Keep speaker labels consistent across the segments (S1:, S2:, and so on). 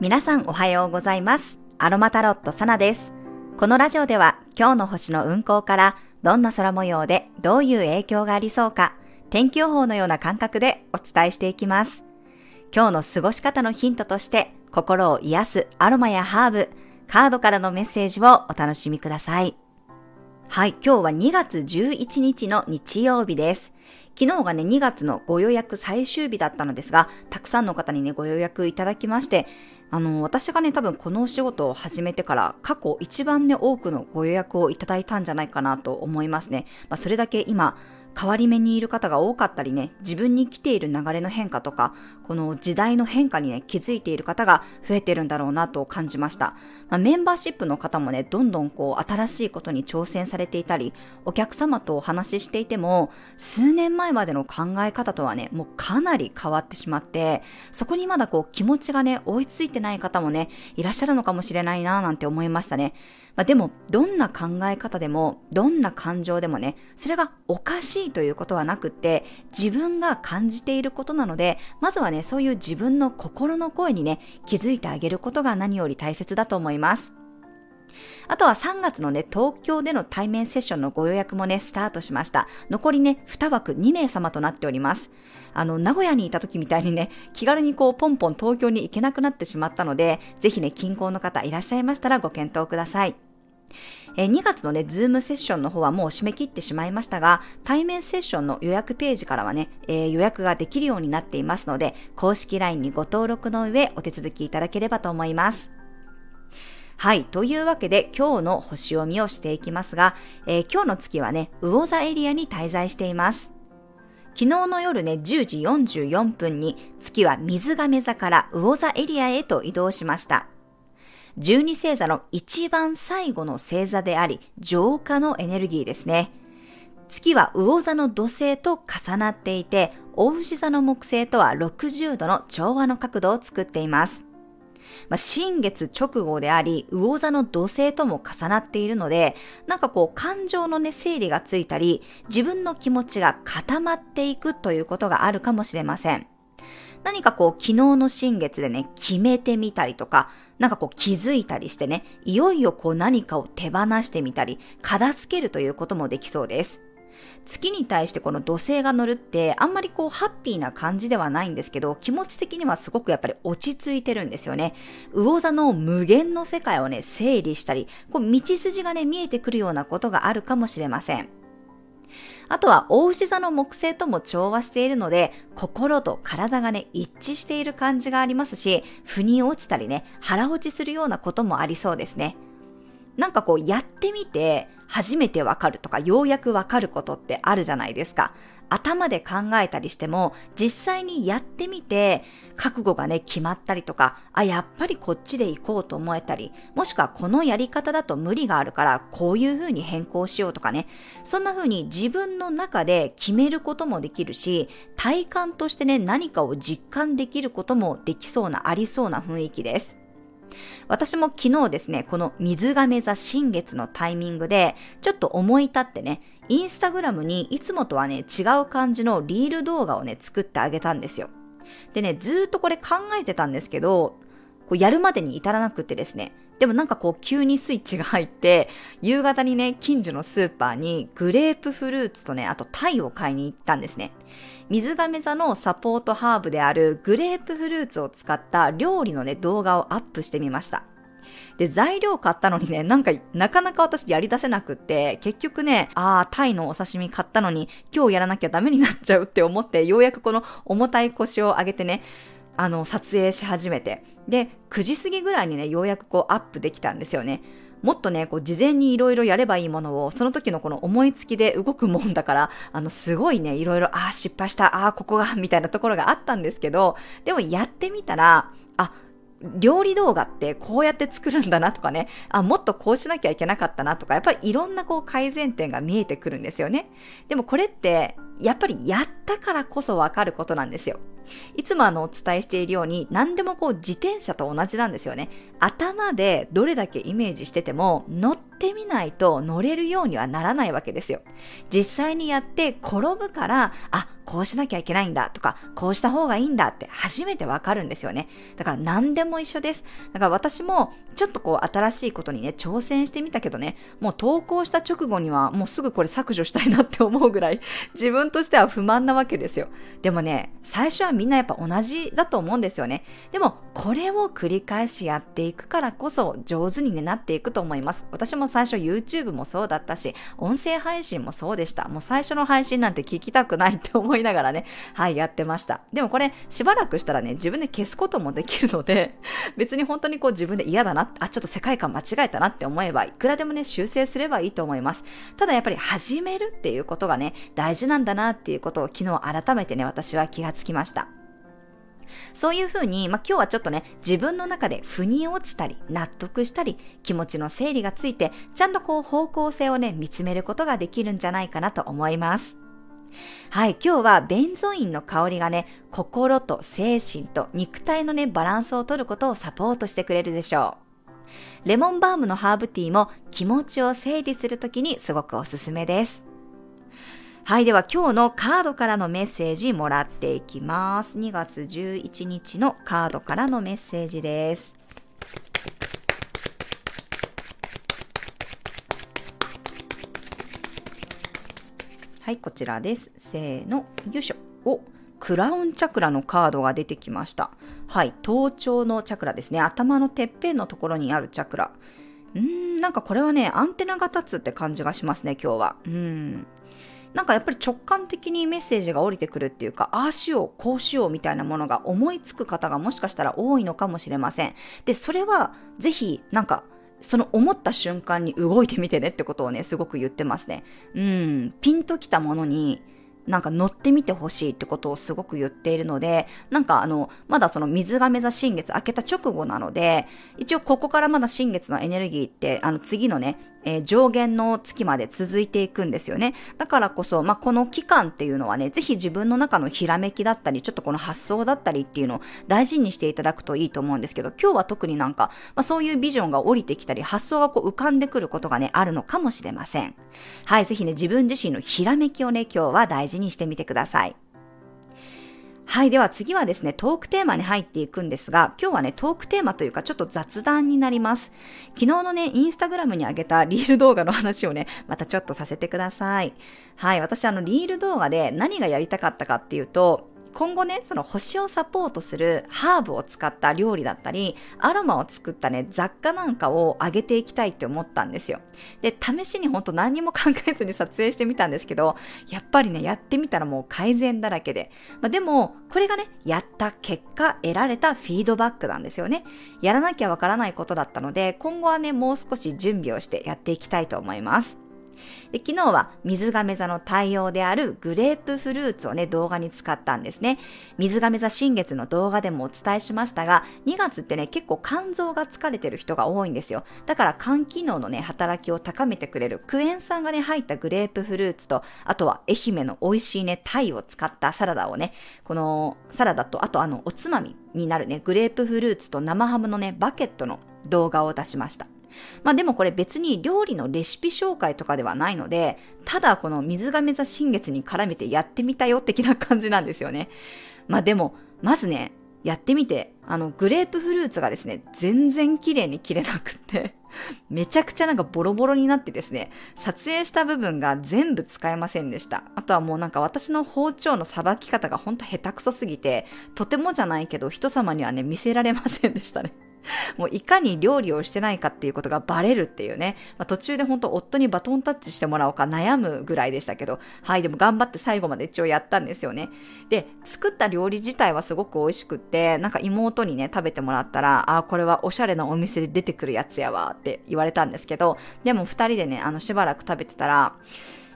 S1: 皆さんおはようございます。アロマタロットサナです。このラジオでは今日の星の運行からどんな空模様でどういう影響がありそうか天気予報のような感覚でお伝えしていきます。今日の過ごし方のヒントとして心を癒すアロマやハーブ、カードからのメッセージをお楽しみください。はい、今日は2月11日の日曜日です。昨日がね、2月のご予約最終日だったのですが、たくさんの方にね、ご予約いただきまして、あの、私がね、多分このお仕事を始めてから、過去一番ね、多くのご予約をいただいたんじゃないかなと思いますね。まあ、それだけ今、変わり目にいる方が多かったりね、自分に来ている流れの変化とか、この時代の変化にね、気づいている方が増えてるんだろうなと感じました。まあ、メンバーシップの方もね、どんどんこう、新しいことに挑戦されていたり、お客様とお話ししていても、数年前までの考え方とはね、もうかなり変わってしまって、そこにまだこう、気持ちがね、追いついてない方もね、いらっしゃるのかもしれないなぁなんて思いましたね。まあ、でも、どんな考え方でも、どんな感情でもね、それがおかしいということはなくって、自分が感じていることなので、まずはね、ねそういう自分の心の声にね、気づいてあげることが何より大切だと思います。あとは3月のね、東京での対面セッションのご予約もね、スタートしました。残りね、2枠2名様となっております。あの、名古屋にいた時みたいにね、気軽にこう、ポンポン東京に行けなくなってしまったので、ぜひね、近郊の方いらっしゃいましたらご検討ください。え2月のね、ズームセッションの方はもう締め切ってしまいましたが、対面セッションの予約ページからはね、えー予約ができるようになっていますので、公式 LINE にご登録の上、お手続きいただければと思います。はい。というわけで、今日の星読みをしていきますが、えー今日の月はね、魚座エリアに滞在しています。昨日の夜ね、10時44分に月は水亀座から魚座エリアへと移動しました。12星座の一番最後の星座であり、浄化のエネルギーですね。月は魚座の土星と重なっていて、大牛座の木星とは60度の調和の角度を作っています。まあ、新月直後であり、魚座の土星とも重なっているので、なんかこう感情のね、整理がついたり、自分の気持ちが固まっていくということがあるかもしれません。何かこう昨日の新月でね、決めてみたりとか、なんかこう気づいたりしてね、いよいよこう何かを手放してみたり、片付けるということもできそうです。月に対してこの土星が乗るってあんまりこうハッピーな感じではないんですけど気持ち的にはすごくやっぱり落ち着いてるんですよね。魚座の無限の世界をね整理したりこう道筋がね見えてくるようなことがあるかもしれません。あとは、大牛座の木星とも調和しているので、心と体がね、一致している感じがありますし、腑に落ちたりね、腹落ちするようなこともありそうですね。なんかこう、やってみて、初めてわかるとか、ようやくわかることってあるじゃないですか。頭で考えたりしても、実際にやってみて、覚悟がね、決まったりとか、あ、やっぱりこっちで行こうと思えたり、もしくはこのやり方だと無理があるから、こういう風に変更しようとかね、そんな風に自分の中で決めることもできるし、体感としてね、何かを実感できることもできそうな、ありそうな雰囲気です。私も昨日ですね、この水亀座新月のタイミングで、ちょっと思い立ってね、インスタグラムにいつもとはね、違う感じのリール動画をね、作ってあげたんですよ。でね、ずーっとこれ考えてたんですけど、こうやるまでに至らなくてですね、でもなんかこう急にスイッチが入って、夕方にね、近所のスーパーにグレープフルーツとね、あとタイを買いに行ったんですね。水亀座のサポートハーブであるグレープフルーツを使った料理のね、動画をアップしてみました。で、材料買ったのにね、なんか、なかなか私やり出せなくって、結局ね、ああ、タイのお刺身買ったのに、今日やらなきゃダメになっちゃうって思って、ようやくこの重たい腰を上げてね、あの、撮影し始めて。で、9時過ぎぐらいにね、ようやくこうアップできたんですよね。もっとね、こう、事前にいろいろやればいいものを、その時のこの思いつきで動くもんだから、あの、すごいね、いろいろ、ああ、失敗した、ああ、ここが、みたいなところがあったんですけど、でもやってみたら、あ、料理動画ってこうやって作るんだなとかね、あ、もっとこうしなきゃいけなかったなとか、やっぱりいろんなこう改善点が見えてくるんですよね。でもこれって、やっぱりやったからこそわかることなんですよ。いつもあのお伝えしているように何でもこう自転車と同じなんですよね。頭でどれだけイメージしてても乗ってみないと乗れるようにはならないわけですよ。実際にやって転ぶから、あ、こうしなきゃいけないんだとか、こうした方がいいんだって初めてわかるんですよね。だから何でも一緒です。だから私もちょっとこう新しいことにね、挑戦してみたけどね、もう投稿した直後にはもうすぐこれ削除したいなって思うぐらい自分としては不満なわけですよ。でもね、最初はみんなやっぱ同じだと思うんですよね。でもこれを繰り返しやっていくからこそ上手に、ね、なっていくと思います。私も最初 YouTube もそうだったし、音声配信もそうでした。もう最初の配信なんて聞きたくないって思いいながらね、はい、やってました。でもこれ、しばらくしたらね、自分で消すこともできるので、別に本当にこう自分で嫌だな、あ、ちょっと世界観間違えたなって思えば、いくらでもね、修正すればいいと思います。ただやっぱり始めるっていうことがね、大事なんだなっていうことを昨日改めてね、私は気がつきました。そういうふうに、まあ、今日はちょっとね、自分の中で腑に落ちたり、納得したり、気持ちの整理がついて、ちゃんとこう方向性をね、見つめることができるんじゃないかなと思います。はい、今日はベンゾインの香りがね、心と精神と肉体のね、バランスを取ることをサポートしてくれるでしょう。レモンバームのハーブティーも気持ちを整理するときにすごくおすすめです。はい、では今日のカードからのメッセージもらっていきます。2月11日のカードからのメッセージです。はい、こちらです。せーの、よいしょ。お、クラウンチャクラのカードが出てきました。はい、頭頂のチャクラですね。頭のてっぺんのところにあるチャクラ。うーん、なんかこれはね、アンテナが立つって感じがしますね、今日は。うん。なんかやっぱり直感的にメッセージが降りてくるっていうか、ああしよう、こうしようみたいなものが思いつく方がもしかしたら多いのかもしれません。で、それはぜひなんかその思った瞬間に動いてみてねってことをね、すごく言ってますね。うん、ピンときたものに、なんか乗ってみてほしいってことをすごく言っているので、なんかあの、まだその水亀座新月明けた直後なので、一応ここからまだ新月のエネルギーって、あの次のね、えー、上限の月まで続いていくんですよね。だからこそ、まあ、この期間っていうのはね、ぜひ自分の中のひらめきだったり、ちょっとこの発想だったりっていうのを大事にしていただくといいと思うんですけど、今日は特になんか、まあ、そういうビジョンが降りてきたり、発想がこう浮かんでくることがね、あるのかもしれません。はい、ぜひね、自分自身のひらめきをね、今日は大事にしてみてください。はい。では次はですね、トークテーマに入っていくんですが、今日はね、トークテーマというかちょっと雑談になります。昨日のね、インスタグラムに上げたリール動画の話をね、またちょっとさせてください。はい。私あの、リール動画で何がやりたかったかっていうと、今後ね、その星をサポートするハーブを使った料理だったり、アロマを作ったね、雑貨なんかを上げていきたいって思ったんですよ。で、試しにほんと何にも考えずに撮影してみたんですけど、やっぱりね、やってみたらもう改善だらけで。まあ、でも、これがね、やった結果得られたフィードバックなんですよね。やらなきゃわからないことだったので、今後はね、もう少し準備をしてやっていきたいと思います。で昨日は水亀座の太陽であるグレープフルーツをね、動画に使ったんですね。水亀座新月の動画でもお伝えしましたが、2月ってね、結構肝臓が疲れてる人が多いんですよ。だから肝機能のね、働きを高めてくれるクエン酸がね、入ったグレープフルーツと、あとは愛媛の美味しいね、タイを使ったサラダをね、このサラダと、あとあの、おつまみになるね、グレープフルーツと生ハムのね、バケットの動画を出しました。まあでもこれ別に料理のレシピ紹介とかではないので、ただこの水亀座新月に絡めてやってみたよ的な感じなんですよね。まあでも、まずね、やってみて、あの、グレープフルーツがですね、全然綺麗に切れなくって、めちゃくちゃなんかボロボロになってですね、撮影した部分が全部使えませんでした。あとはもうなんか私の包丁のさばき方がほんと下手くそすぎて、とてもじゃないけど人様にはね、見せられませんでしたね。もういかに料理をしてないかっていうことがバレるっていうね、まあ、途中で本当夫にバトンタッチしてもらおうか悩むぐらいでしたけど、はい、でも頑張って最後まで一応やったんですよね。で、作った料理自体はすごく美味しくって、なんか妹にね、食べてもらったら、あ、これはおしゃれなお店で出てくるやつやわって言われたんですけど、でも二人でね、あのしばらく食べてたら、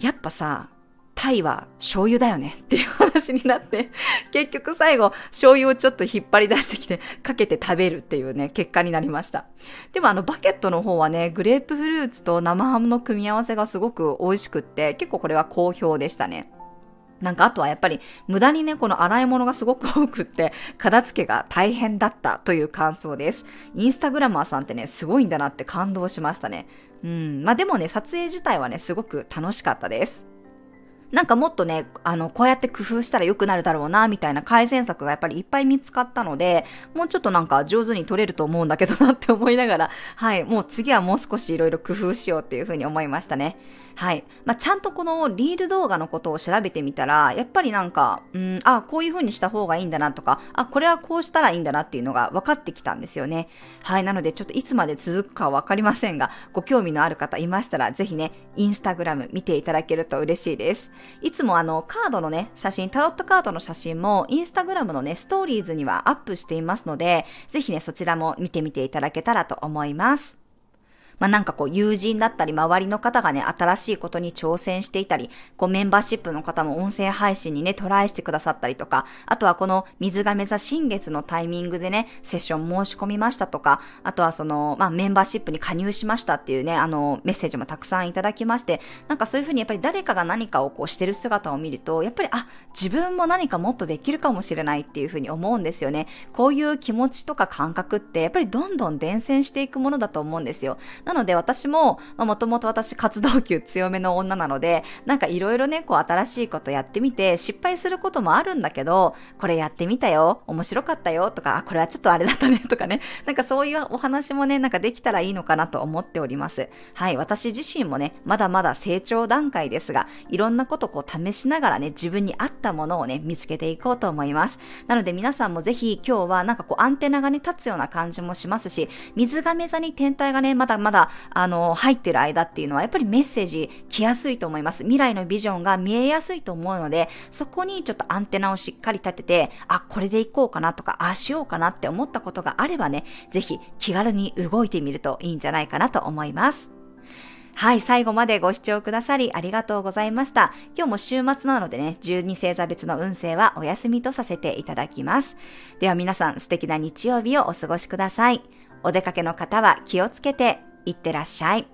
S1: やっぱさ、タイは醤油だよねっていう話になって、結局最後醤油をちょっと引っ張り出してきてかけて食べるっていうね、結果になりました。でもあのバケットの方はね、グレープフルーツと生ハムの組み合わせがすごく美味しくって、結構これは好評でしたね。なんかあとはやっぱり無駄にね、この洗い物がすごく多くって、片付けが大変だったという感想です。インスタグラマーさんってね、すごいんだなって感動しましたね。うん。まあでもね、撮影自体はね、すごく楽しかったです。なんかもっとね、あの、こうやって工夫したら良くなるだろうな、みたいな改善策がやっぱりいっぱい見つかったので、もうちょっとなんか上手に撮れると思うんだけどなって思いながら、はい、もう次はもう少し色々工夫しようっていうふうに思いましたね。はい。まあ、ちゃんとこのリール動画のことを調べてみたら、やっぱりなんか、うん、あ、こういう風にした方がいいんだなとか、あ、これはこうしたらいいんだなっていうのが分かってきたんですよね。はい。なので、ちょっといつまで続くかわかりませんが、ご興味のある方いましたら、ぜひね、インスタグラム見ていただけると嬉しいです。いつもあの、カードのね、写真、タロットカードの写真も、インスタグラムのね、ストーリーズにはアップしていますので、ぜひね、そちらも見てみていただけたらと思います。まあ、なんかこう友人だったり周りの方がね、新しいことに挑戦していたり、こうメンバーシップの方も音声配信にね、トライしてくださったりとか、あとはこの水亀座新月のタイミングでね、セッション申し込みましたとか、あとはその、まあ、メンバーシップに加入しましたっていうね、あの、メッセージもたくさんいただきまして、なんかそういうふうにやっぱり誰かが何かをこうしてる姿を見ると、やっぱり、あ、自分も何かもっとできるかもしれないっていうふうに思うんですよね。こういう気持ちとか感覚って、やっぱりどんどん伝染していくものだと思うんですよ。なので私もも、ともと私活動級強めの女なので、なんかいろいろね、こう新しいことやってみて、失敗することもあるんだけど、これやってみたよ、面白かったよ、とか、あ、これはちょっとあれだったね、とかね、なんかそういうお話もね、なんかできたらいいのかなと思っております。はい、私自身もね、まだまだ成長段階ですが、いろんなことこう試しながらね、自分に合ったものをね、見つけていこうと思います。なので皆さんもぜひ今日はなんかこうアンテナがね、立つような感じもしますし、水亀座に天体がね、まだまだだ、あの、入ってる間っていうのはやっぱりメッセージ来やすいと思います。未来のビジョンが見えやすいと思うので、そこにちょっとアンテナをしっかり立てて、あ、これでいこうかなとか、ああしようかなって思ったことがあればね、ぜひ気軽に動いてみるといいんじゃないかなと思います。はい、最後までご視聴くださりありがとうございました。今日も週末なのでね、12星座別の運勢はお休みとさせていただきます。では皆さん素敵な日曜日をお過ごしください。お出かけの方は気をつけていってらっしゃい。